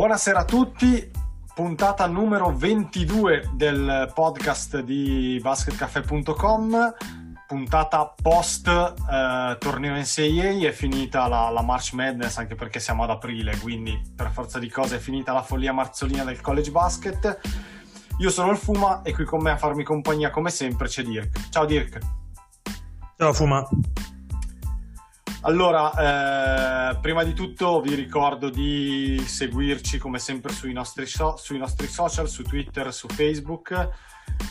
Buonasera a tutti, puntata numero 22 del podcast di basketcafe.com, puntata post eh, torneo NCAA, è finita la, la March Madness anche perché siamo ad aprile, quindi per forza di cose è finita la follia marzolina del college basket. Io sono il Fuma e qui con me a farmi compagnia come sempre c'è Dirk. Ciao Dirk. Ciao Fuma. Allora, eh, prima di tutto vi ricordo di seguirci come sempre sui nostri, so- sui nostri, social, su Twitter, su Facebook,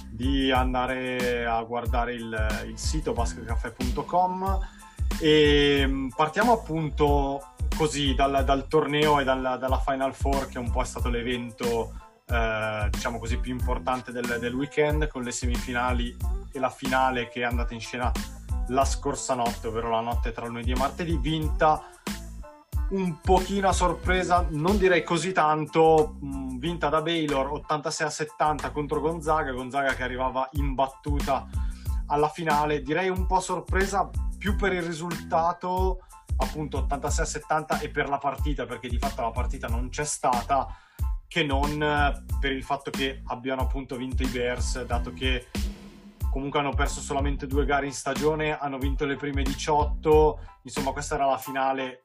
di andare a guardare il, il sito basketcafe.com e mm, partiamo appunto così dal, dal torneo e dal, dalla Final Four che un po' è stato l'evento eh, diciamo così più importante del, del weekend con le semifinali e la finale che è andata in scena la scorsa notte, ovvero la notte tra lunedì e martedì, vinta un pochino a sorpresa, non direi così tanto, mh, vinta da Baylor 86 a 70 contro Gonzaga, Gonzaga che arrivava imbattuta alla finale, direi un po' sorpresa più per il risultato, appunto 86 a 70 e per la partita, perché di fatto la partita non c'è stata, che non eh, per il fatto che abbiano appunto vinto i Bears, dato che comunque hanno perso solamente due gare in stagione, hanno vinto le prime 18, insomma questa era la finale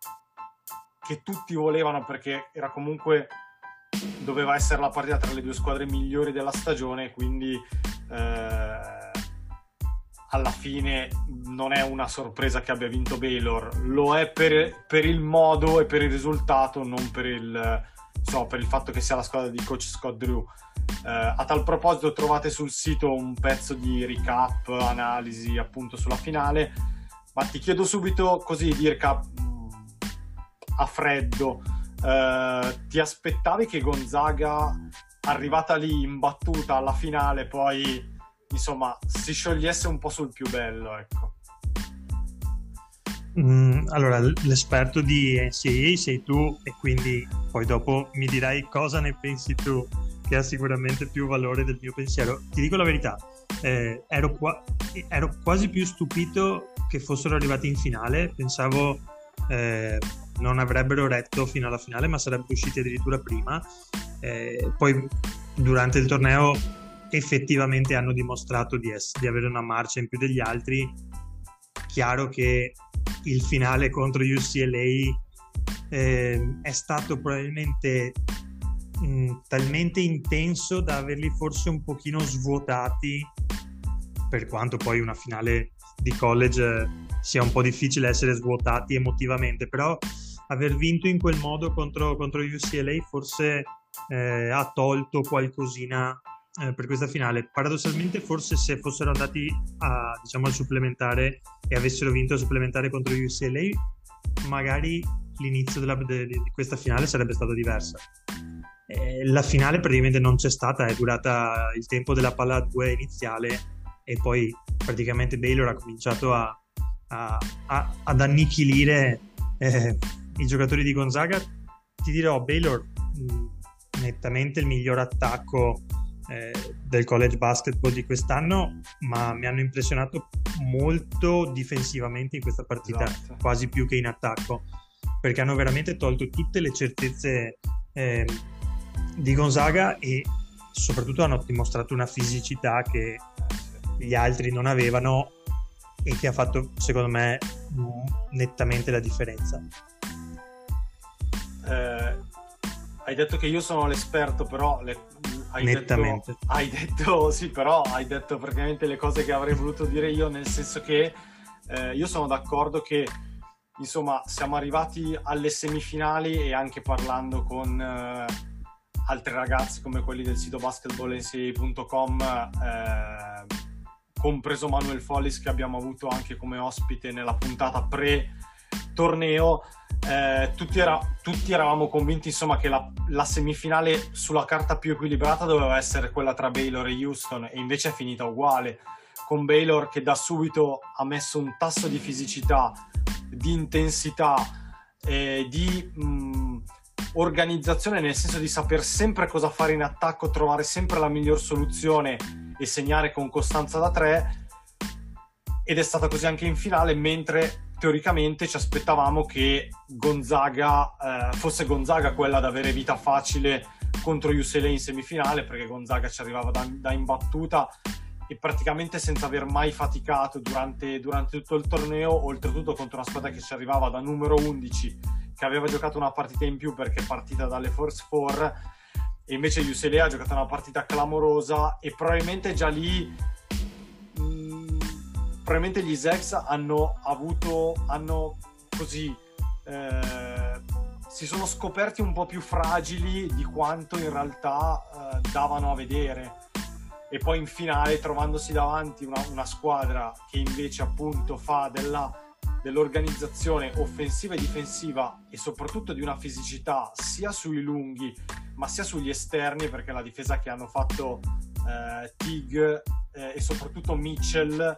che tutti volevano perché era comunque doveva essere la partita tra le due squadre migliori della stagione, quindi eh, alla fine non è una sorpresa che abbia vinto Baylor, lo è per, per il modo e per il risultato, non per il, insomma, per il fatto che sia la squadra di coach Scott Drew. Uh, a tal proposito trovate sul sito un pezzo di recap, analisi appunto sulla finale, ma ti chiedo subito così Dirka a freddo, uh, ti aspettavi che Gonzaga arrivata lì imbattuta alla finale poi insomma si sciogliesse un po' sul più bello ecco Mm, allora, l'esperto di NCAA sei tu e quindi poi dopo mi dirai cosa ne pensi tu che ha sicuramente più valore del mio pensiero. Ti dico la verità, eh, ero, qua- ero, quasi più stupito che fossero arrivati in finale, pensavo eh, non avrebbero retto fino alla finale, ma sarebbero usciti addirittura prima. Eh, poi durante il torneo effettivamente hanno dimostrato di, essere, di avere una marcia in più degli altri. Chiaro che il finale contro UCLA eh, è stato probabilmente mh, talmente intenso da averli forse un pochino svuotati per quanto poi una finale di college eh, sia un po' difficile essere svuotati emotivamente però aver vinto in quel modo contro, contro UCLA forse eh, ha tolto qualcosina eh, per questa finale. Paradossalmente, forse se fossero andati a, diciamo, al supplementare e avessero vinto al supplementare contro UCLA, magari l'inizio della, de, di questa finale sarebbe stato diverso. Eh, la finale praticamente non c'è stata, è durata il tempo della palla 2 iniziale e poi praticamente Baylor ha cominciato a, a, a, ad annichilire eh, i giocatori di Gonzaga. Ti dirò, Baylor nettamente il miglior attacco eh, del college basketball di quest'anno, ma mi hanno impressionato molto difensivamente in questa partita, esatto. quasi più che in attacco, perché hanno veramente tolto tutte le certezze eh, di Gonzaga e soprattutto hanno dimostrato una fisicità che gli altri non avevano e che ha fatto, secondo me, nettamente la differenza. Eh, hai detto che io sono l'esperto, però le, hai nettamente. Detto, hai detto, sì, però hai detto praticamente le cose che avrei voluto dire io, nel senso che eh, io sono d'accordo che insomma siamo arrivati alle semifinali e anche parlando con eh, altri ragazzi come quelli del sito basketballnca.com eh, compreso Manuel Follis che abbiamo avuto anche come ospite nella puntata pre torneo eh, tutti, era, tutti, eravamo convinti insomma, che la, la, semifinale sulla carta più equilibrata doveva essere quella tra Baylor e Houston e invece è finita uguale. Con Baylor che da subito ha messo un tasso di fisicità, di intensità e di mh, organizzazione nel senso di saper sempre cosa fare in attacco, trovare sempre la miglior soluzione e segnare con costanza da tre. Ed è stata così anche in finale mentre teoricamente ci aspettavamo che Gonzaga eh, fosse Gonzaga quella ad avere vita facile contro UCLA in semifinale perché Gonzaga ci arrivava da, da imbattuta e praticamente senza aver mai faticato durante, durante, tutto il torneo, oltretutto contro una squadra che ci arrivava da numero 11, che aveva giocato una partita in più perché è partita dalle Force 4, e invece UCLA ha giocato una partita clamorosa e probabilmente già lì probabilmente gli Zex hanno avuto, hanno così, eh, si sono scoperti un po' più fragili di quanto in realtà eh, davano a vedere. E poi in finale, trovandosi davanti una, una squadra che invece appunto fa della, dell'organizzazione offensiva e difensiva e soprattutto di una fisicità sia sui lunghi ma sia sugli esterni perché la difesa che hanno fatto eh, Tig eh, e soprattutto Mitchell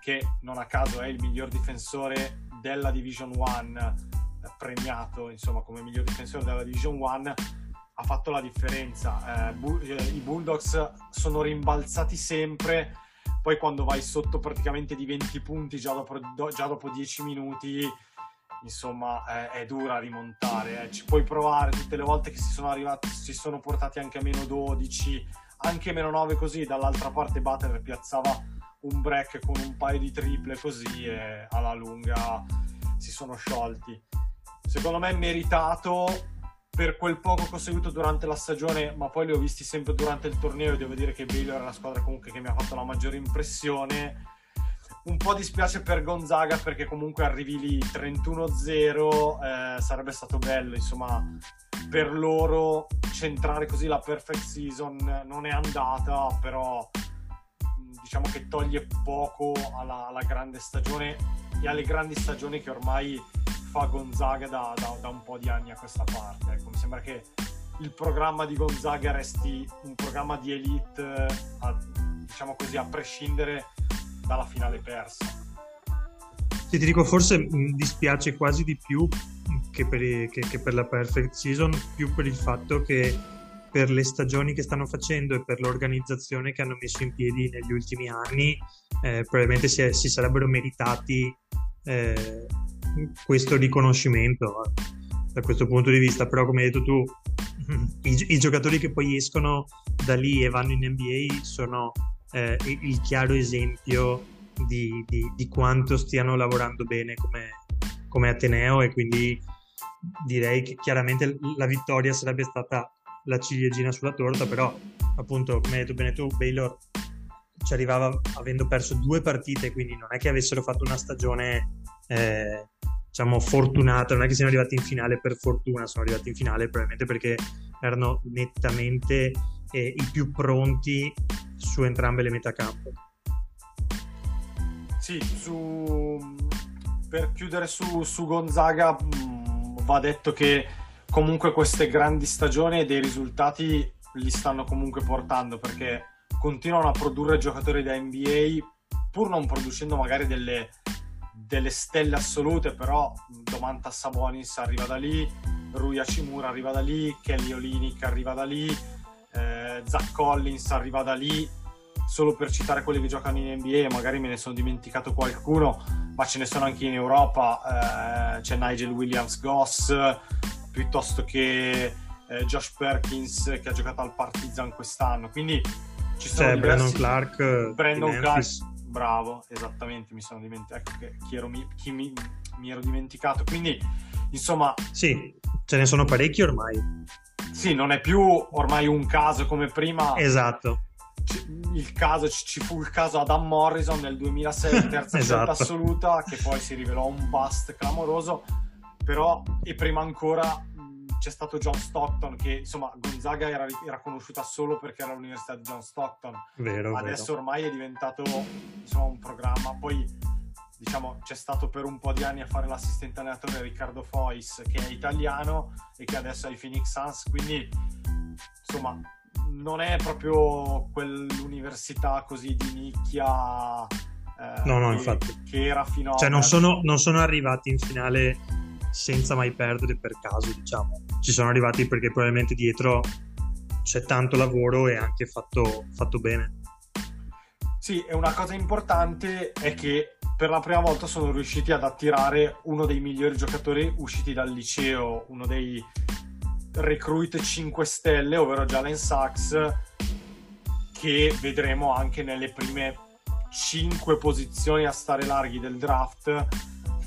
che non a caso è il miglior difensore della Division 1 premiato insomma come miglior difensore della Division 1 ha fatto la differenza eh, bu- eh, i Bulldogs sono rimbalzati sempre poi quando vai sotto praticamente di 20 punti già dopo, do, già dopo 10 minuti insomma è, è dura rimontare eh. ci puoi provare tutte le volte che si sono arrivati si sono portati anche a meno 12 anche meno 9 così dall'altra parte Butler piazzava un break con un paio di triple così e alla lunga si sono sciolti. Secondo me meritato per quel poco che ho seguito durante la stagione ma poi li ho visti sempre durante il torneo e devo dire che Baylor è la squadra comunque che mi ha fatto la maggiore impressione. Un po' dispiace per Gonzaga perché comunque arrivi lì 31-0 eh, sarebbe stato bello insomma per loro centrare così la perfect season non è andata, però diciamo che toglie poco alla, alla grande stagione e alle grandi stagioni che ormai fa Gonzaga da, da, da un po' di anni a questa parte. Ecco, mi sembra che il programma di Gonzaga resti un programma di elite, a, diciamo così, a prescindere dalla finale persa. Sì, ti dico, forse mi dispiace quasi di più che per, che, che per la perfect season, più per il fatto che per le stagioni che stanno facendo e per l'organizzazione che hanno messo in piedi negli ultimi anni, eh, probabilmente si, si, sarebbero meritati eh, questo riconoscimento da questo punto di vista. Però, come hai detto tu, i, i giocatori che poi escono da lì e vanno in NBA sono eh, il chiaro esempio di, di, di, quanto stiano lavorando bene come, come Ateneo e quindi direi che chiaramente la vittoria sarebbe stata la ciliegina sulla torta, però appunto come hai detto bene tu, Baylor ci arrivava avendo perso due partite, quindi non è che avessero fatto una stagione eh, diciamo fortunata, non è che siano arrivati in finale per fortuna, sono arrivati in finale probabilmente perché erano nettamente eh, i più pronti su entrambe le metacampo. Sì, su... per chiudere su, su Gonzaga mh, mm, va detto che comunque queste grandi stagioni e dei risultati li stanno comunque portando perché continuano a produrre giocatori da NBA pur non producendo magari delle, delle stelle assolute però Domantas Sabonis arriva da lì Rui Hachimura arriva da lì Kelly Olinick arriva da lì eh, Zach Collins arriva da lì. Solo per citare quelli che giocano in NBA, magari me ne sono dimenticato qualcuno, ma ce ne sono anche in Europa, eh, c'è Nigel Williams Goss, piuttosto che eh, Josh Perkins che ha giocato al Partizan quest'anno, quindi ci sono c'è diversi... Brandon Clark, Brandon Clark, bravo, esattamente, mi sono dimenticato, ecco chi, ero, chi mi, mi ero dimenticato, quindi insomma... Sì, ce ne sono parecchi ormai. Sì, non è più ormai un caso come prima. Esatto il caso, ci fu il caso Adam Morrison nel 2006 terza esatto. assoluta che poi si rivelò un bust clamoroso però e prima ancora c'è stato John Stockton che insomma Gonzaga era, era conosciuta solo perché era l'università di John Stockton vero, adesso vero. ormai è diventato insomma un programma poi diciamo, c'è stato per un po' di anni a fare l'assistente allenatore Riccardo Fois, che è italiano e che adesso è ai Phoenix Suns, quindi insomma non è proprio quell'università così di nicchia eh, no, no, che, infatti. che era fino a... Cioè non sono, non sono arrivati in finale senza mai perdere per caso, diciamo. Ci sono arrivati perché probabilmente dietro c'è tanto lavoro e anche fatto, fatto bene. Sì, e una cosa importante è che per la prima volta sono riusciti ad attirare uno dei migliori giocatori usciti dal liceo, uno dei recruit 5 stelle, ovvero Jalen Sachs, che vedremo anche nelle prime 5 posizioni a stare larghi del draft.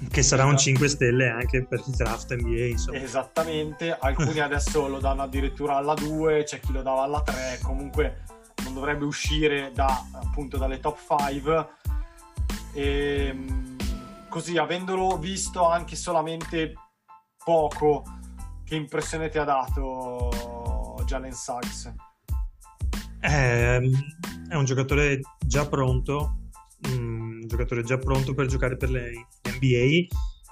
Che sarà un 5 stelle anche per il draft NBA, insomma. Esattamente, alcuni adesso lo danno addirittura alla 2, c'è chi lo dava alla 3, comunque non dovrebbe uscire da, appunto dalle top 5. E così, avendolo visto anche solamente poco, che impressione ti ha dato Jalen Sachs? È, è un giocatore già pronto, un giocatore già pronto per giocare per le NBA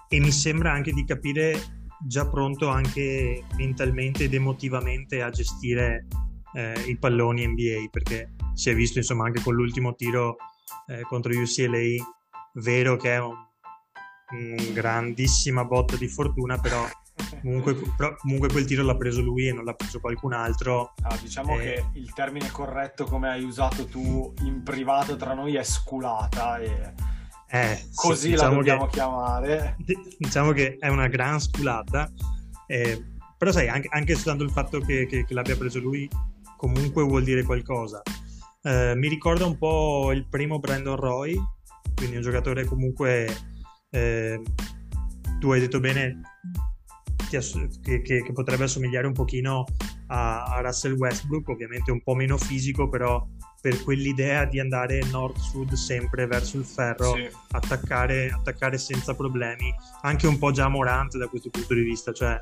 e mi sembra anche di capire già pronto anche mentalmente ed emotivamente a gestire eh, i palloni NBA perché si è visto insomma anche con l'ultimo tiro eh, contro UCLA vero che è un, un grandissima botta di fortuna però comunque, però comunque, quel tiro l'ha preso lui e non l'ha preso qualcun altro. Ah, diciamo eh, che il termine corretto come hai usato tu in privato tra noi è sculata e eh, così sì, la diciamo dobbiamo che, chiamare. diciamo che è una gran sculata eh, però sai anche, anche soltanto il fatto che, che, che l'abbia preso lui comunque vuol dire qualcosa. Eh, mi ricorda un po' il primo Brandon Roy, quindi un giocatore comunque, eh, tu hai detto bene, ass- che, che, che, potrebbe assomigliare un pochino a, a, Russell Westbrook, ovviamente un po' meno fisico, però per quell'idea di andare nord-sud sempre verso il ferro, sì. attaccare, attaccare senza problemi, anche un po' già Morant da questo punto di vista, cioè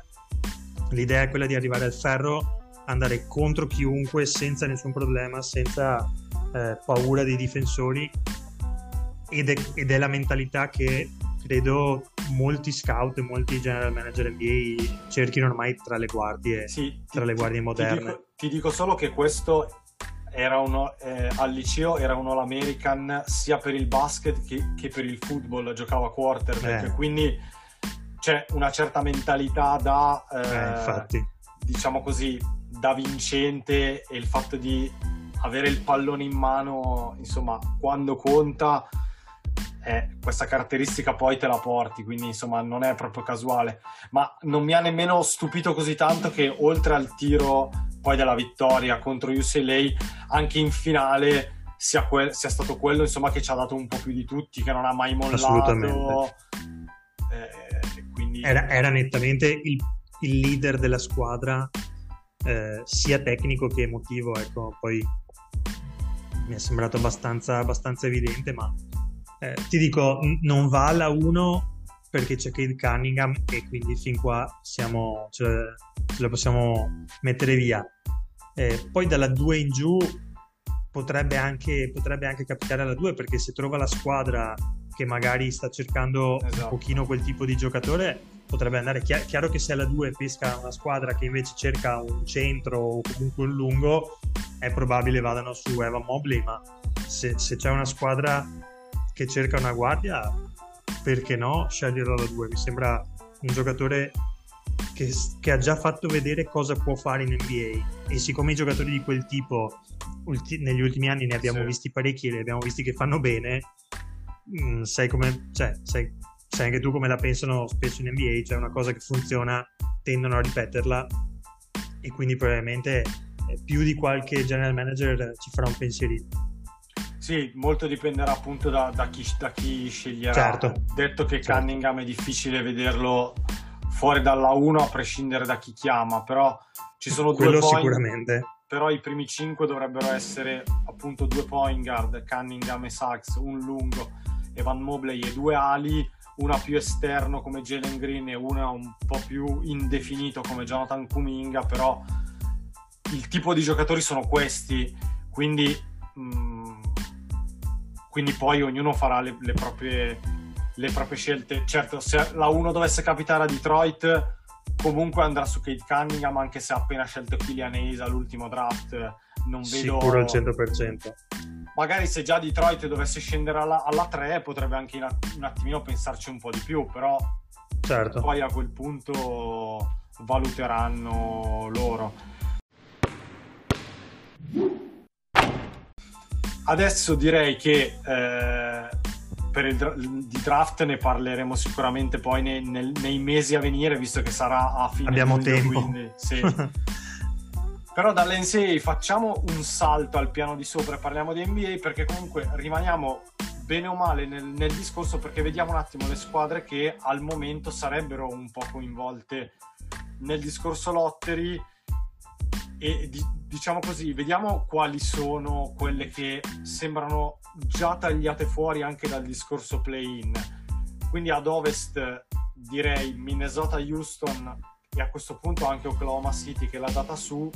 l'idea è quella di arrivare al ferro andare contro chiunque senza nessun problema, senza eh, paura dei difensori ed è, ed è, la mentalità che credo molti scout e molti general manager NBA cerchino ormai tra le guardie, sì, tra le guardie moderne. Ti dico, ti dico, solo che questo era uno, eh, al liceo era un all-american sia per il basket che, che per il football, giocava quarterback, eh. quindi c'è una certa mentalità da... Eh, diciamo così, da vincente e il fatto di avere il pallone in mano, insomma, quando conta, eh, questa caratteristica poi te la porti, quindi insomma non è proprio casuale. Ma non mi ha nemmeno stupito così tanto che oltre al tiro poi della vittoria contro UCLA, anche in finale sia, quel, sia stato quello insomma che ci ha dato un po' più di tutti, che non ha mai mollato. Assolutamente. Eh, quindi... era, era, nettamente il, il leader della squadra eh, sia tecnico che emotivo, ecco, poi mi è sembrato abbastanza, abbastanza evidente, ma eh, ti dico, non va alla 1 perché c'è Kate Cunningham e quindi fin qua siamo, ce, la, ce la possiamo mettere via. Eh, poi dalla 2 in giù potrebbe anche, potrebbe anche capitare alla 2 perché se trova la squadra che magari sta cercando esatto. un pochino quel tipo di giocatore potrebbe andare. Chiaro, chiaro che se alla 2 pesca una squadra che invece cerca un centro o comunque un lungo, è probabile vadano su Evan Mobley, ma se, se c'è una squadra che cerca una guardia, perché no sceglierlo alla 2? Mi sembra un giocatore che, che, ha già fatto vedere cosa può fare in NBA e siccome i giocatori di quel tipo ulti- negli ultimi anni ne abbiamo sì. visti parecchi e li abbiamo visti che fanno bene, mh, mm, sai come... Cioè, sai, sai anche tu come la pensano spesso in NBA, cioè una cosa che funziona tendono a ripeterla e quindi probabilmente più di qualche general manager ci farà un pensierino. Sì, molto dipenderà appunto da, da, chi, da chi, sceglierà. Certo. Detto che certo. Cunningham è difficile vederlo fuori dalla 1 a prescindere da chi chiama, però ci sono Quello due point, sicuramente. Però i primi 5 dovrebbero essere appunto due point guard, Cunningham e Sachs, un lungo, Evan Mobley e due ali una più esterno come Jalen Green e una un po' più indefinito come Jonathan Kuminga, però il tipo di giocatori sono questi, quindi, mh, mm, quindi poi ognuno farà le, le, proprie, le proprie scelte. Certo, se la 1 dovesse capitare a Detroit, comunque andrà su Kate Cunningham, anche se ha appena scelto Killian Hayes all'ultimo draft. Non vedo... Sicuro al 100%. Magari se già Detroit dovesse scendere alla, alla 3, potrebbe anche un attimino pensarci un po' di più, però certo. poi a quel punto valuteranno loro. Adesso direi che eh, per il dra- di draft ne parleremo sicuramente poi nei, nel, nei, mesi a venire, visto che sarà a fine Abbiamo luglio, tempo. Quindi, sì. Però dall'NCAA facciamo un salto al piano di sopra e parliamo di NBA perché comunque rimaniamo bene o male nel, nel, discorso perché vediamo un attimo le squadre che al momento sarebbero un po' coinvolte nel discorso lottery e di, diciamo così, vediamo quali sono quelle che sembrano già tagliate fuori anche dal discorso play-in. Quindi ad ovest direi Minnesota, Houston e a questo punto anche Oklahoma City che l'ha data su.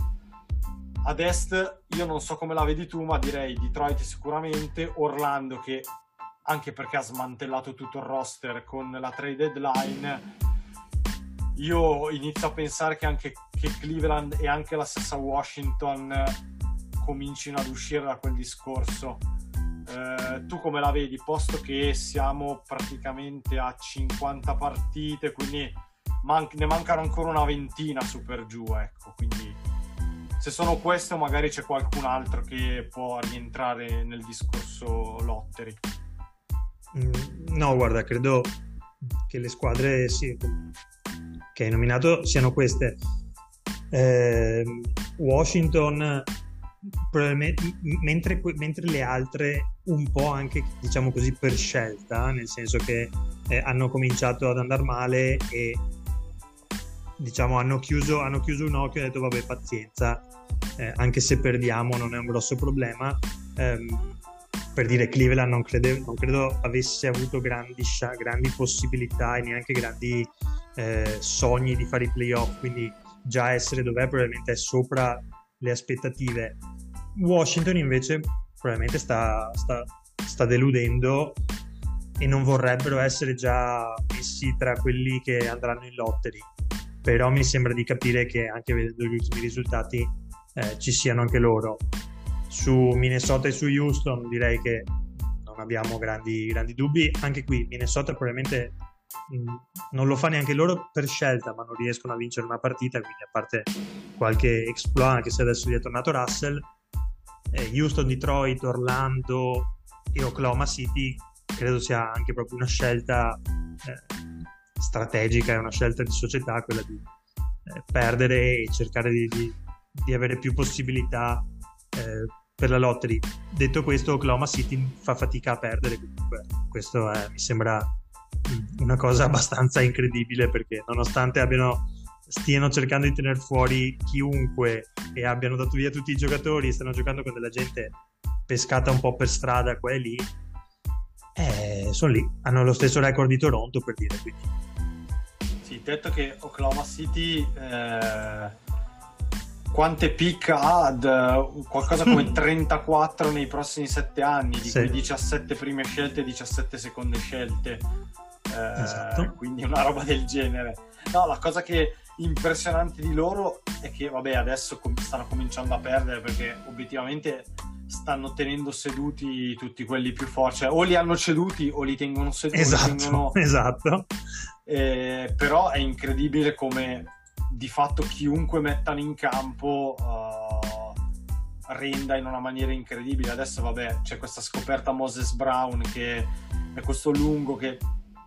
Ad est io non so come la vedi tu, ma direi Detroit sicuramente, Orlando che anche perché ha smantellato tutto il roster con la trade deadline io inizio a pensare che anche che Cleveland e anche la stessa Washington comincino ad uscire da quel discorso. Eh, tu come la vedi? Posto che siamo praticamente a 50 partite, quindi man- ne mancano ancora una ventina su per giù, ecco. Quindi se sono queste, magari c'è qualcun altro che può rientrare nel discorso lottery. Mm, no, guarda, credo che le squadre sì, che hai nominato siano queste. Eh, Washington, mentre, mentre, le altre un po' anche, diciamo così, per scelta, nel senso che eh, hanno cominciato ad andare male e diciamo hanno chiuso, hanno chiuso un occhio e hanno detto vabbè pazienza, eh, anche se perdiamo non è un grosso problema. Um, per dire Cleveland non, crede, non credo avesse avuto grandi, grandi, possibilità e neanche grandi eh, sogni di fare i playoff, quindi già essere dov'è probabilmente è sopra le aspettative. Washington invece probabilmente sta, sta, sta deludendo e non vorrebbero essere già messi tra quelli che andranno in lottery, però mi sembra di capire che anche vedendo gli ultimi risultati eh, ci siano anche loro su Minnesota e su Houston direi che non abbiamo grandi, grandi dubbi. Anche qui Minnesota probabilmente non lo fa neanche loro per scelta, ma non riescono a vincere una partita, quindi a parte qualche exploit, anche se adesso gli è tornato Russell, eh, Houston, Detroit, Orlando e Oklahoma City credo sia anche proprio una scelta eh, strategica, è una scelta di società quella di eh, perdere e cercare di, di, di avere più possibilità eh, per la lottery. Detto questo, Oklahoma City fa fatica a perdere comunque. Questo è, mi sembra una cosa abbastanza incredibile perché nonostante abbiano, stiano cercando di tenere fuori chiunque e abbiano dato via tutti i giocatori stanno giocando con della gente pescata un po' per strada qua e lì, eh, sono lì. Hanno lo stesso record di Toronto per dire. Quindi. Sì, detto che Oklahoma City... Eh quante pick ha ad uh, qualcosa come 34 nei prossimi 7 anni, di sì. cui 17 prime scelte e 17 seconde scelte. Eh, esatto. Quindi una roba del genere. No, la cosa che è impressionante di loro è che, vabbè, adesso stanno cominciando a perdere perché obiettivamente stanno tenendo seduti tutti quelli più forti. Cioè, o li hanno ceduti o li tengono seduti. Esatto, tengono... esatto. Eh, però è incredibile come di fatto chiunque mettano in campo uh, renda in una maniera incredibile. Adesso vabbè c'è questa scoperta Moses Brown che è questo lungo che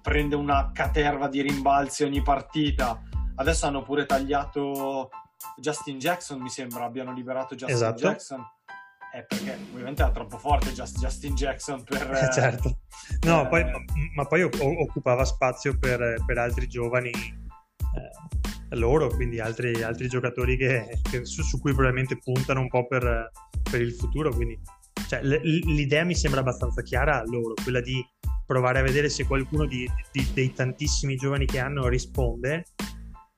prende una caterva di rimbalzi ogni partita. Adesso hanno pure tagliato Justin Jackson, mi sembra, abbiano liberato Justin esatto. Jackson. Eh, perché ovviamente è troppo forte Justin Jackson per... Eh, certo. No, eh, poi, ma poi occupava spazio per, per altri giovani eh, loro, quindi altri, altri giocatori che, che su, su, cui probabilmente puntano un po' per, per il futuro. Quindi cioè, l- l'idea mi sembra abbastanza chiara a loro, quella di provare a vedere se qualcuno di, di, dei tantissimi giovani che hanno risponde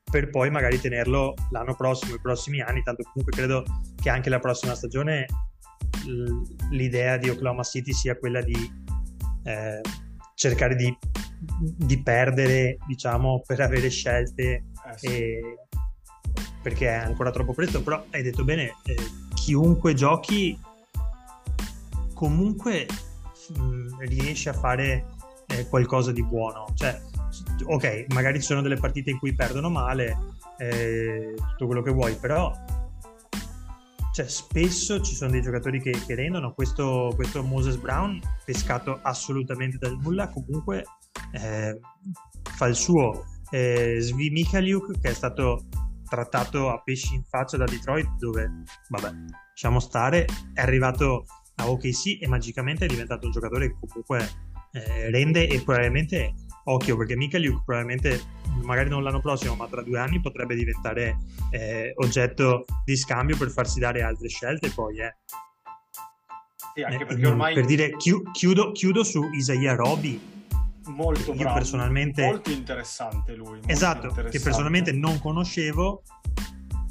per poi magari tenerlo l'anno prossimo, i prossimi anni, tanto comunque credo che anche la prossima stagione l'idea di Oklahoma City sia quella di eh, cercare di di perdere, diciamo, per avere scelte Eh, sì. e- perché è ancora troppo presto, però hai detto bene, eh, chiunque giochi comunque riesce a fare eh, qualcosa di buono. Cioè, ok, magari ci sono delle partite in cui perdono male, eh, tutto quello che vuoi, però cioè, spesso ci sono dei giocatori che, che rendono. Questo, questo Moses Brown, pescato assolutamente dal nulla, comunque eh, fa il suo. Eh, Svi Mikhaliuk, che è stato trattato a pesci in faccia da Detroit, dove, vabbè, lasciamo stare, è arrivato a OKC e magicamente è diventato un giocatore che comunque eh, rende e probabilmente, occhio, perché Mikhaliuk probabilmente, magari non l'anno prossimo, ma tra due anni potrebbe diventare eh, oggetto di scambio per farsi dare altre scelte poi, eh. Sì, anche Eh, perché ormai per dire, chi- chiudo, chiudo su Isaiah Roby, molto bravo, personalmente- molto interessante lui. molto esatto, che interessante. personalmente non conoscevo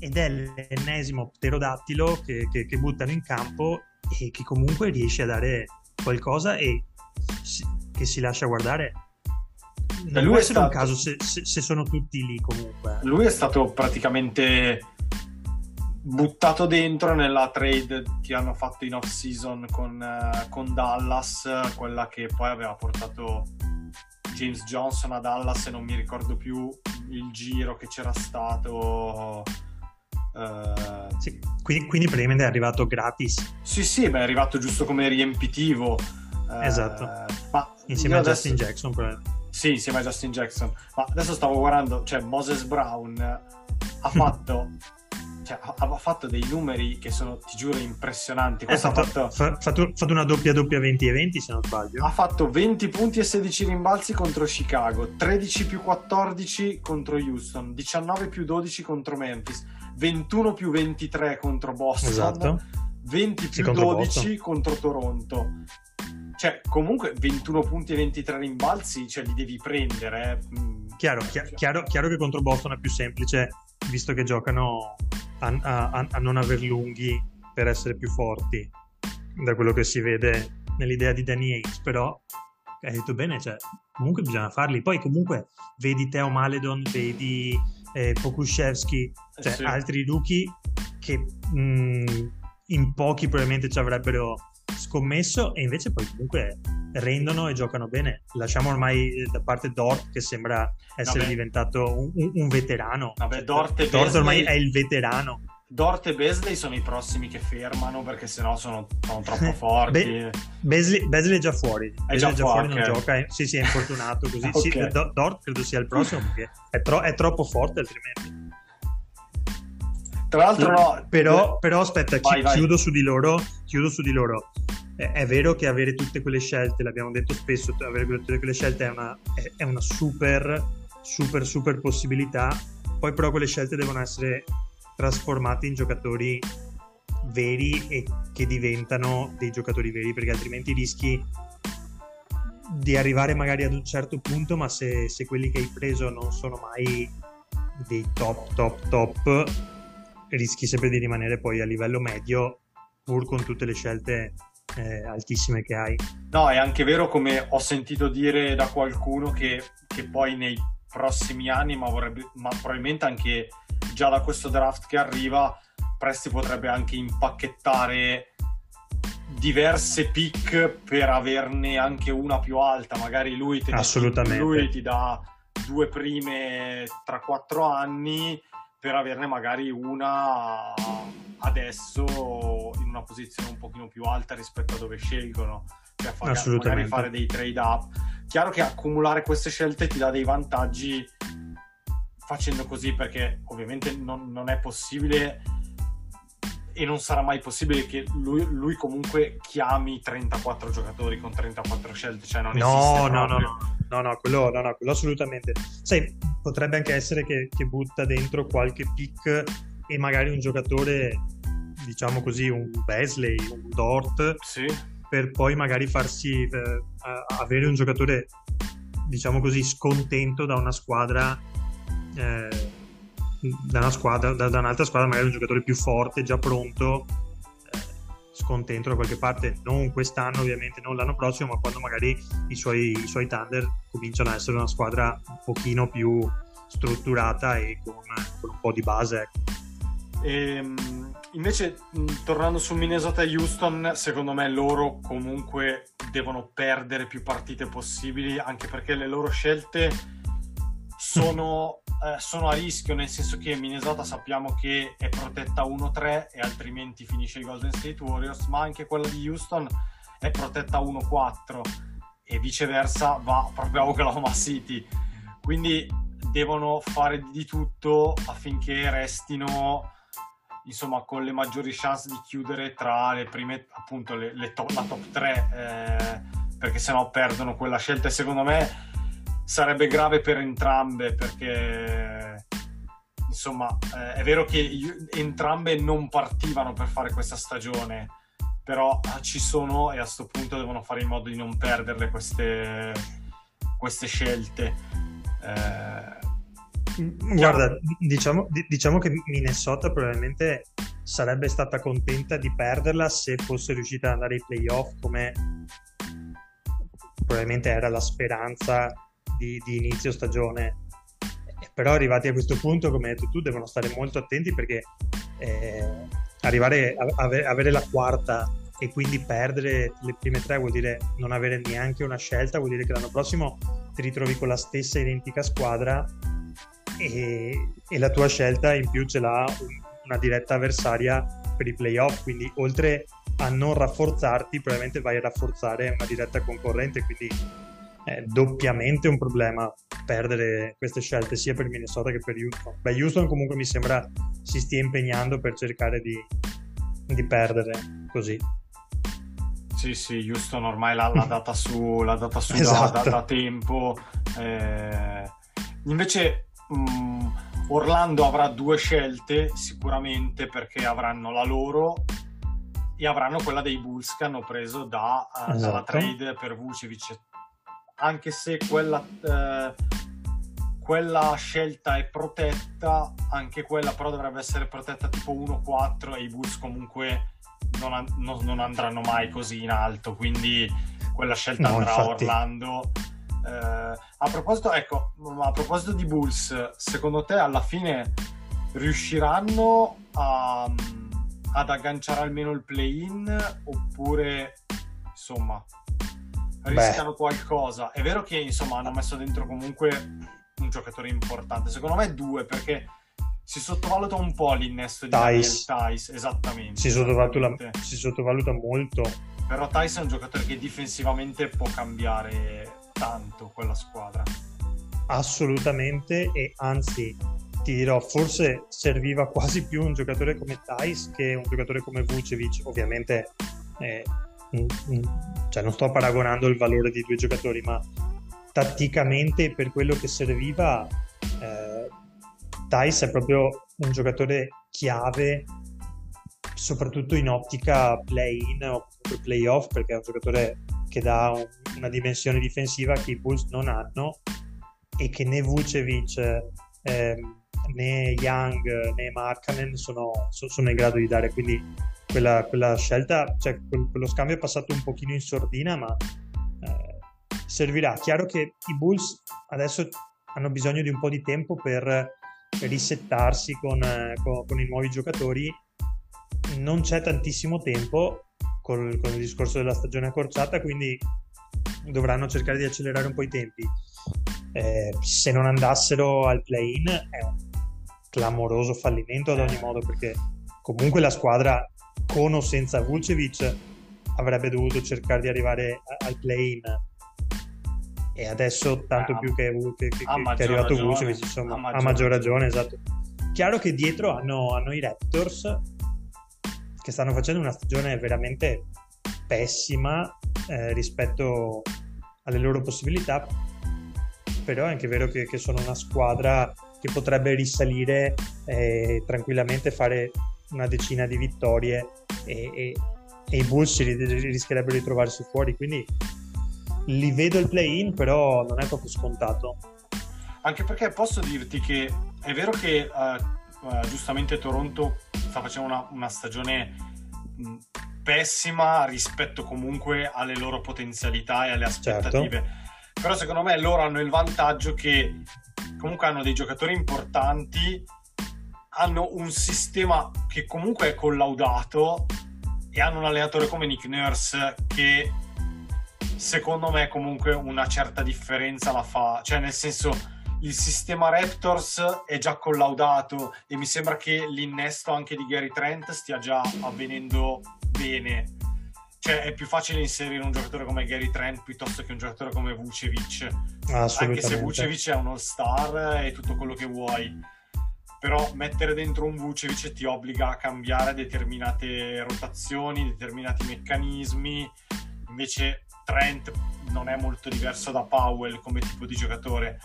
ed è l'ennesimo pterodattilo che, che- che buttano in campo e che comunque riesce a dare qualcosa e si- che si lascia guardare. Non lui può è essere un stato- caso se, se- se sono tutti lì comunque. Lui è stato praticamente buttato dentro nella trade che hanno fatto in off season con, eh, con Dallas, quella che poi aveva portato James Johnson a Dallas e non mi ricordo più il giro che c'era stato. Eh, Sì, quindi, quindi praticamente è arrivato gratis sì, sì, ma è arrivato giusto come riempitivo. eh, Esatto. Ma insieme a adesso- Justin Jackson. probabilmente. Sì, insieme a Justin Jackson. Ma adesso stavo guardando, cioè Moses Brown ha fatto, cioè, ha, fatto dei numeri che sono, ti giuro, impressionanti. Ha Questo ha fatto, fatto, fa- fatto- fatto una doppia doppia 20 e 20 se non sbaglio. ha fatto 20 punti e 16 rimbalzi contro Chicago, 13 più 14 contro Houston, 19 più 12 contro Memphis, 21 più 23 contro Boston, Esatto. 20 Sì, più contro 12 contro Toronto. Cioè, comunque 21 punti e 23 rimbalzi, cioè li devi prendere. eh. Mm. Chiaro, chi- chiaro, chiaro che contro Boston è più semplice, visto che giocano a, a- a- non aver lunghi per essere più forti, da quello che si vede nell'idea di Danny Ainge, però hai detto bene, cioè, comunque bisogna farli. Poi comunque vedi Teo Maledon, vedi eh, Pokushevsky, cioè sì. altri rookie che mh, in pochi probabilmente ci avrebbero scommesso e invece poi comunque rendono e giocano bene. Lasciamo ormai eh, da parte Dort che sembra essere Vabbè. diventato un, un- veterano. Vabbè, Cioè, Dort Dort ormai è il veterano. Dort e Beasley sono i prossimi che fermano perché sennò sono, sono troppo forti. Be- Beasley, Beasley è già fuori. Beasley già è già fuori, non gioca. eh, Sì, sì, è infortunato così. Ok. Sì, Do- Dort credo sia il prossimo perché è, tro- è troppo forte altrimenti. Tra l'altro, no, Però, però aspetta, chi- Vai, vai. chiudo su di loro. Chiudo su di loro. È, è vero che avere tutte quelle scelte, l'abbiamo detto spesso, avere tutte quelle scelte è una, è- è una super, super, super possibilità. Poi però quelle scelte devono essere trasformate in giocatori veri e che diventano dei giocatori veri, perché altrimenti rischi di arrivare magari ad un certo punto, ma se, se quelli che hai preso non sono mai dei top, top, top, rischi sempre di rimanere poi a livello medio, pur con tutte le scelte eh, altissime che hai. no, è anche vero come ho sentito dire da qualcuno che, che poi nei prossimi anni, ma, vorrebbe, ma probabilmente anche già da questo draft che arriva, Presti potrebbe anche impacchettare diverse pick per averne anche una più alta. Magari lui, te- Assolutamente. lui ti dà due prime tra quattro anni per averne magari una adesso in una posizione un pochino più alta rispetto a dove scelgono. Cioè fa- magari fare dei trade up. Chiaro che accumulare queste scelte ti dà dei vantaggi facendo così perché ovviamente non, non è possibile e non sarà mai possibile che lui, lui comunque chiami 34 giocatori con 34 scelte, cioè non No, no, no, no, no, no, quello, no, no, quello assolutamente. Sai, potrebbe anche essere che, che butta dentro qualche pick e magari un giocatore, diciamo così, un Besley, un Dort, Sì, per poi magari farsi eh, avere un giocatore, diciamo così, scontento da una squadra, eh, da, una squadra da, da un'altra squadra, magari un giocatore più forte, già pronto, eh, scontento da qualche parte, non quest'anno ovviamente, non l'anno prossimo, ma quando magari i suoi, i suoi Thunder cominciano a essere una squadra un pochino più strutturata e con, con un po' di base. Ecco. E, ehm, invece, tornando su Minnesota e Houston, secondo me loro comunque devono perdere più partite possibili, anche perché le loro scelte sono, eh, sono a rischio, nel senso che Minnesota sappiamo che è protetta 1-3 e altrimenti finisce i Golden State Warriors, ma anche quella di Houston è protetta 1-4 e viceversa va proprio a Oklahoma City. Quindi devono fare di tutto affinché restino insomma con le maggiori chance di chiudere tra le prime appunto le, le top, la top 3 eh, perché sennò perdono quella scelta e secondo me sarebbe grave per entrambe perché insomma eh, è vero che entrambe non partivano per fare questa stagione però ah, ci sono e a questo punto devono fare in modo di non perderle queste, queste scelte. Eh, Guarda, diciamo, diciamo, che Minnesota probabilmente sarebbe stata contenta di perderla se fosse riuscita ad andare ai playoff come probabilmente era la speranza di, di inizio stagione. Però arrivati a questo punto, come hai detto tu, devono stare molto attenti perché eh, arrivare a avere la quarta e quindi perdere le prime tre vuol dire non avere neanche una scelta, vuol dire che l'anno prossimo ti ritrovi con la stessa identica squadra e, e la tua scelta in più ce l'ha una diretta avversaria per i playoff, quindi oltre a non rafforzarti, probabilmente vai a rafforzare una diretta concorrente, quindi è doppiamente un problema perdere queste scelte sia per Minnesota che per Houston. Beh, Houston comunque mi sembra si stia impegnando per cercare di, di perdere così. Sì, sì, Houston ormai l'ha, l'ha data su, l'ha data su esatto. da, da, tempo. Eh, invece um, Orlando avrà due scelte sicuramente perché avranno la loro e avranno quella dei Bulls che hanno preso da, uh, esatto. dalla trade per Vucevic anche se quella, uh, quella scelta è protetta anche quella però dovrebbe essere protetta tipo 1-4 e i Bulls comunque non, an- non, andranno mai così in alto quindi quella scelta no, andrà infatti... a Orlando. Eh, a proposito, ecco, a proposito di Bulls, secondo te alla fine riusciranno a, ad agganciare almeno il play-in oppure insomma rischiano Beh. qualcosa? È vero che insomma hanno messo dentro comunque un giocatore importante, secondo me due perché si sottovaluta un po' l'innesto di Tice. Tice, esattamente. Si sottovaluta, si sottovaluta molto. Però Tice è un giocatore che difensivamente può cambiare tanto quella squadra. Assolutamente, e anzi ti dirò, forse serviva quasi più un giocatore come Thais che un giocatore come Vucevic, ovviamente eh, cioè non sto paragonando il valore di due giocatori, ma tatticamente per quello che serviva eh, Thais è proprio un giocatore chiave soprattutto in ottica play-in o play-off perché è un giocatore che dà un, una dimensione difensiva che i Bulls non hanno e che né Vucevic eh, né Young né Markkanen sono, sono, in grado di dare. Quindi quella, quella scelta cioè quello scambio è passato un pochino in sordina ma eh, servirà. Chiaro che i Bulls adesso hanno bisogno di un po' di tempo per risettarsi con, con, con i nuovi giocatori. Non c'è tantissimo tempo col, con il discorso della stagione accorciata, quindi dovranno cercare di accelerare un po' i tempi. Eh, se non andassero al play-in è un clamoroso fallimento ad ogni modo perché comunque la squadra con o senza Vucevic avrebbe dovuto cercare di arrivare al play-in. E adesso tanto eh, più che, che, che, che è arrivato ragione, Vucevic insomma a maggior, a maggior ragione. esatto. Chiaro che dietro hanno, hanno i Raptors che stanno facendo una stagione veramente pessima eh, rispetto alle loro possibilità, però è anche vero che, che sono una squadra che potrebbe risalire e eh, tranquillamente fare una decina di vittorie e, e, e i Bulls rischierebbero di trovarsi fuori, quindi li vedo il play-in, però non è proprio scontato. Anche perché posso dirti che è vero che uh, uh, giustamente Toronto sta facendo una, una stagione mh, pessima rispetto comunque alle loro potenzialità e alle aspettative. Certo. Però secondo me loro hanno il vantaggio che comunque hanno dei giocatori importanti, hanno un sistema che comunque è collaudato e hanno un allenatore come Nick Nurse che secondo me comunque una certa differenza la fa, cioè nel senso il sistema Raptors è già collaudato e mi sembra che l'innesto anche di Gary Trent stia già avvenendo bene. Cioè è più facile inserire un giocatore come Gary Trent piuttosto che un giocatore come Vucevic. Anche se Vucevic è un all-star e tutto quello che vuoi. Però mettere dentro un Vucevic ti obbliga a cambiare determinate rotazioni, determinati meccanismi. Invece Trent non è molto diverso da Powell come tipo di giocatore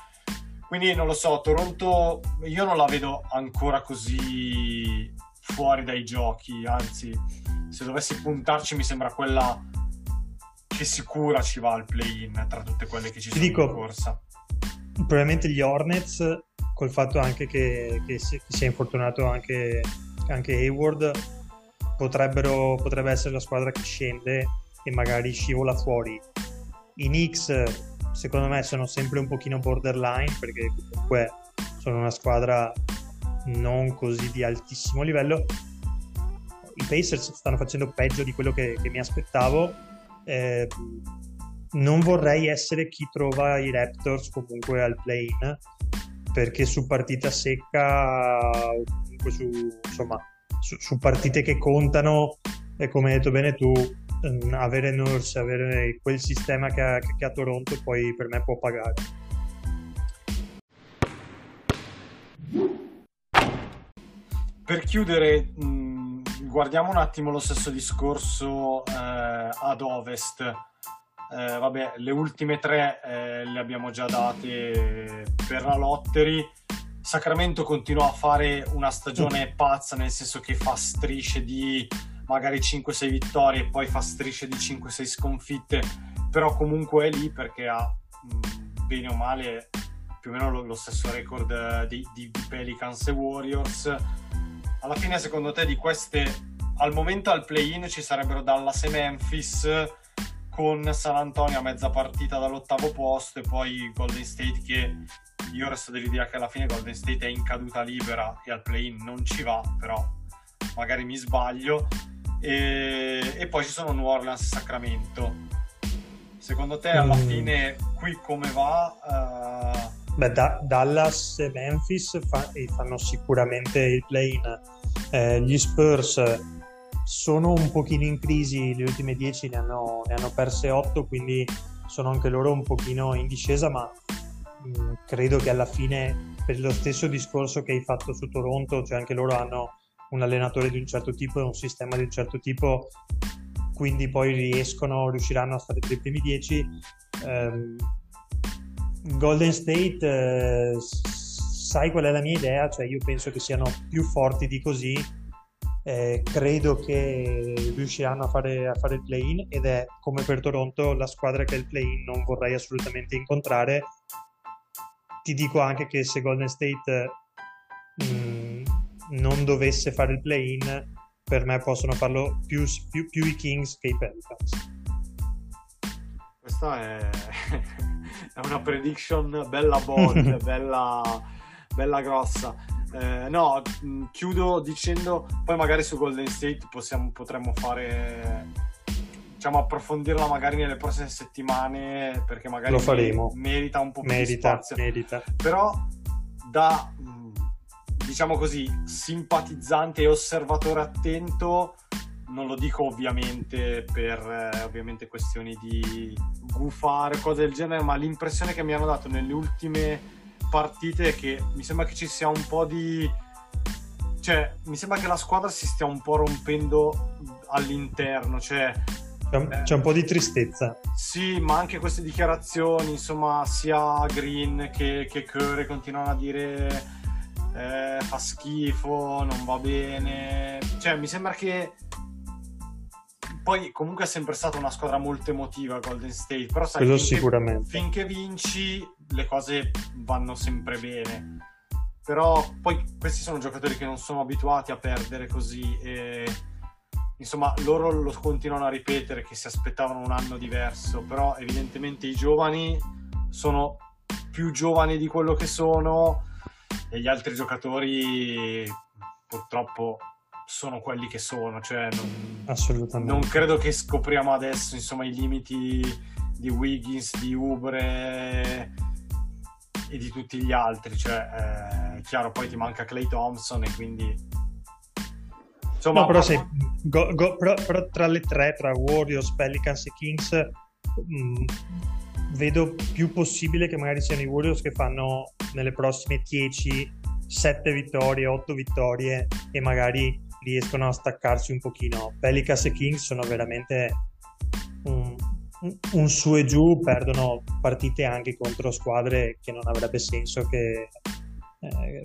quindi non lo so, Toronto io non la vedo ancora così fuori dai giochi, anzi se dovessi puntarci mi sembra quella che sicura ci va al play-in tra tutte quelle che ci Ti sono dico, in corsa. Probabilmente gli Hornets, col fatto anche che, che, si, che sia infortunato anche, anche Hayward, potrebbero, potrebbe essere la squadra che scende e magari scivola fuori. I Knicks secondo me sono sempre un pochino borderline perché comunque sono una squadra non così di altissimo livello. I Pacers stanno facendo peggio di quello che, che mi aspettavo. Eh, non vorrei essere chi trova i Raptors comunque al play-in perché su partita secca comunque su, insomma, su, su partite che contano e come hai detto bene tu Ehm, avere Nurse, avere quel sistema che ha, che ha Toronto poi per me può pagare. Per chiudere, mh, guardiamo un attimo lo stesso discorso eh, ad ovest. Eh, vabbè, le ultime tre eh, le abbiamo già date per la lottery. Sacramento continua a fare una stagione pazza, nel senso che fa strisce di magari 5-6 vittorie e poi fa strisce di 5-6 sconfitte, però comunque è lì perché ha mh, bene o male più o meno lo, lo stesso record eh, di, di, di, Pelicans e Warriors. Alla fine, secondo te, di queste al momento al play-in ci sarebbero Dallas e Memphis con San Antonio a mezza partita dall'ottavo posto e poi Golden State che io resto dell'idea che alla fine Golden State è in caduta libera e al play-in non ci va, però magari mi sbaglio e, e poi ci sono New Orleans e Sacramento. Secondo te alla mm. fine qui come va? Uh... Beh, da- Dallas e Memphis fa- fanno sicuramente il play-in. Eh, gli Spurs sono un pochino in crisi, le ultime 10 ne hanno, ne hanno perse 8, quindi sono anche loro un pochino in discesa, ma mh, mm, credo che alla fine, per lo stesso discorso che hai fatto su Toronto, cioè anche loro hanno un allenatore di un certo tipo e un sistema di un certo tipo, quindi poi riescono, riusciranno a stare tra i primi dieci. Um, Golden State, eh, sai qual è la mia idea? Cioè io penso che siano più forti di così, eh, credo che riusciranno a fare, a fare il play-in ed è come per Toronto la squadra che il play-in non vorrei assolutamente incontrare. Ti dico anche che se Golden State... Mh, mm, non dovesse fare il play-in, per me possono farlo più, più, più i Kings che i Pelicans. Questa è, è una prediction bella bold, bella, bella grossa. Eh, no, chiudo dicendo, poi magari su Golden State possiamo, potremmo fare, diciamo, approfondirla magari nelle prossime settimane perché magari Lo faremo. merita un po' più merita, di spazio. Merita. Però da diciamo così, simpatizzante e osservatore attento, non lo dico ovviamente per eh, ovviamente questioni di gufare, cose del genere, ma l'impressione che mi hanno dato nelle ultime partite che mi sembra che ci sia un po' di... cioè, mi sembra che la squadra si stia un po' rompendo all'interno, cioè... C'è, c'è un po' di tristezza. Sì, ma anche queste dichiarazioni, insomma, sia Green che, che Curry continuano a dire eh, fa schifo, non va bene. Cioè, mi sembra che poi comunque è sempre stata una squadra molto emotiva Golden State, però sai, finché, sicuramente. finché vinci le cose vanno sempre bene. Però poi questi sono giocatori che non sono abituati a perdere così e insomma, loro lo continuano a ripetere che si aspettavano un anno diverso, però evidentemente i giovani sono più giovani di quello che sono e gli altri giocatori purtroppo sono quelli che sono, cioè non, Assolutamente. non credo che scopriamo adesso insomma i limiti di Wiggins, di Ubre e di tutti gli altri, cioè eh, è chiaro poi ti manca Clay Thompson e quindi insomma no, però, se, go, go, però, però, tra le tre, tra Warriors, Pelicans e Kings mh, mm, vedo più possibile che magari siano i Warriors che fanno nelle prossime 10 7 vittorie, 8 vittorie e magari riescono a staccarsi un pochino. Pelicans e Kings sono veramente un, un su e giù, perdono partite anche contro squadre che non avrebbe senso che, eh,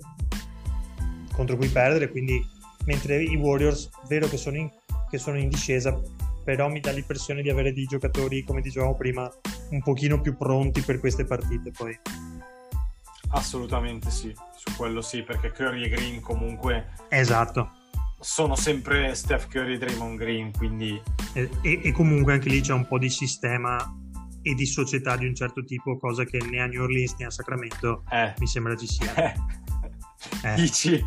contro cui perdere, quindi mentre i Warriors, vero che sono in, che sono in discesa, però mi dà l'impressione di avere dei giocatori, come dicevamo prima, un pochino più pronti per queste partite poi. Assolutamente sì, su quello sì, perché Curry e Green comunque... Esatto. Sono sempre Steph Curry e Draymond Green, quindi... E, e, e comunque anche lì c'è un po' di sistema e di società di un certo tipo, cosa che né a New Orleans né a Sacramento eh. mi sembra ci sia. Eh. Eh. Dici?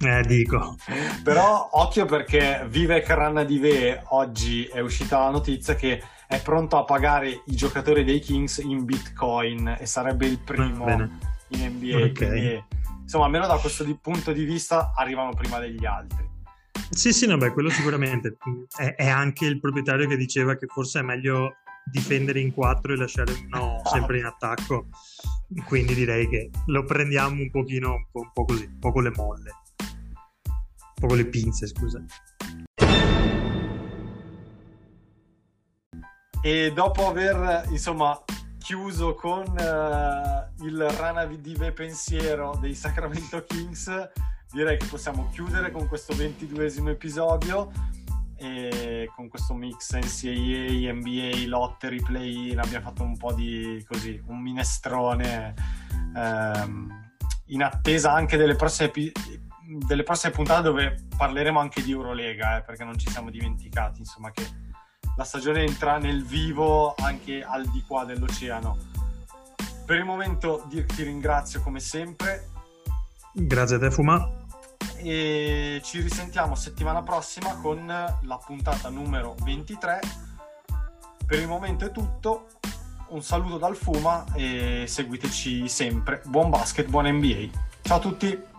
Eh, dico. Però occhio perché Vivek Ranadive oggi è uscita la notizia che è pronto a pagare i giocatori dei Kings in Bitcoin e sarebbe il primo in NBA. Okay. Quindi, insomma, almeno da questo di punto di vista arrivano prima degli altri. Sì, sì, no, beh, quello sicuramente. È, è, anche il proprietario che diceva che forse è meglio difendere in quattro e lasciare uno sempre in attacco. Quindi direi che lo prendiamo un pochino, un po', un po così, un po' con le molle. Un po' con le pinze, scusa. E dopo aver, insomma, chiuso con uh, il Rana Dive pensiero dei Sacramento Kings, direi che possiamo chiudere con questo ventiduesimo episodio e con questo mix NCAA, NBA, lotte, replay, abbiamo fatto un po' di così, un minestrone ehm, in attesa anche delle prossime, delle prossime puntate dove parleremo anche di Eurolega, eh, perché non ci siamo dimenticati, insomma, che la stagione entra nel vivo anche al di qua dell'oceano. Per il momento ti ringrazio come sempre. Grazie a te Fuma. E ci risentiamo settimana prossima con la puntata numero 23. Per il momento è tutto. Un saluto dal Fuma e seguiteci sempre. Buon basket, buon NBA. Ciao a tutti.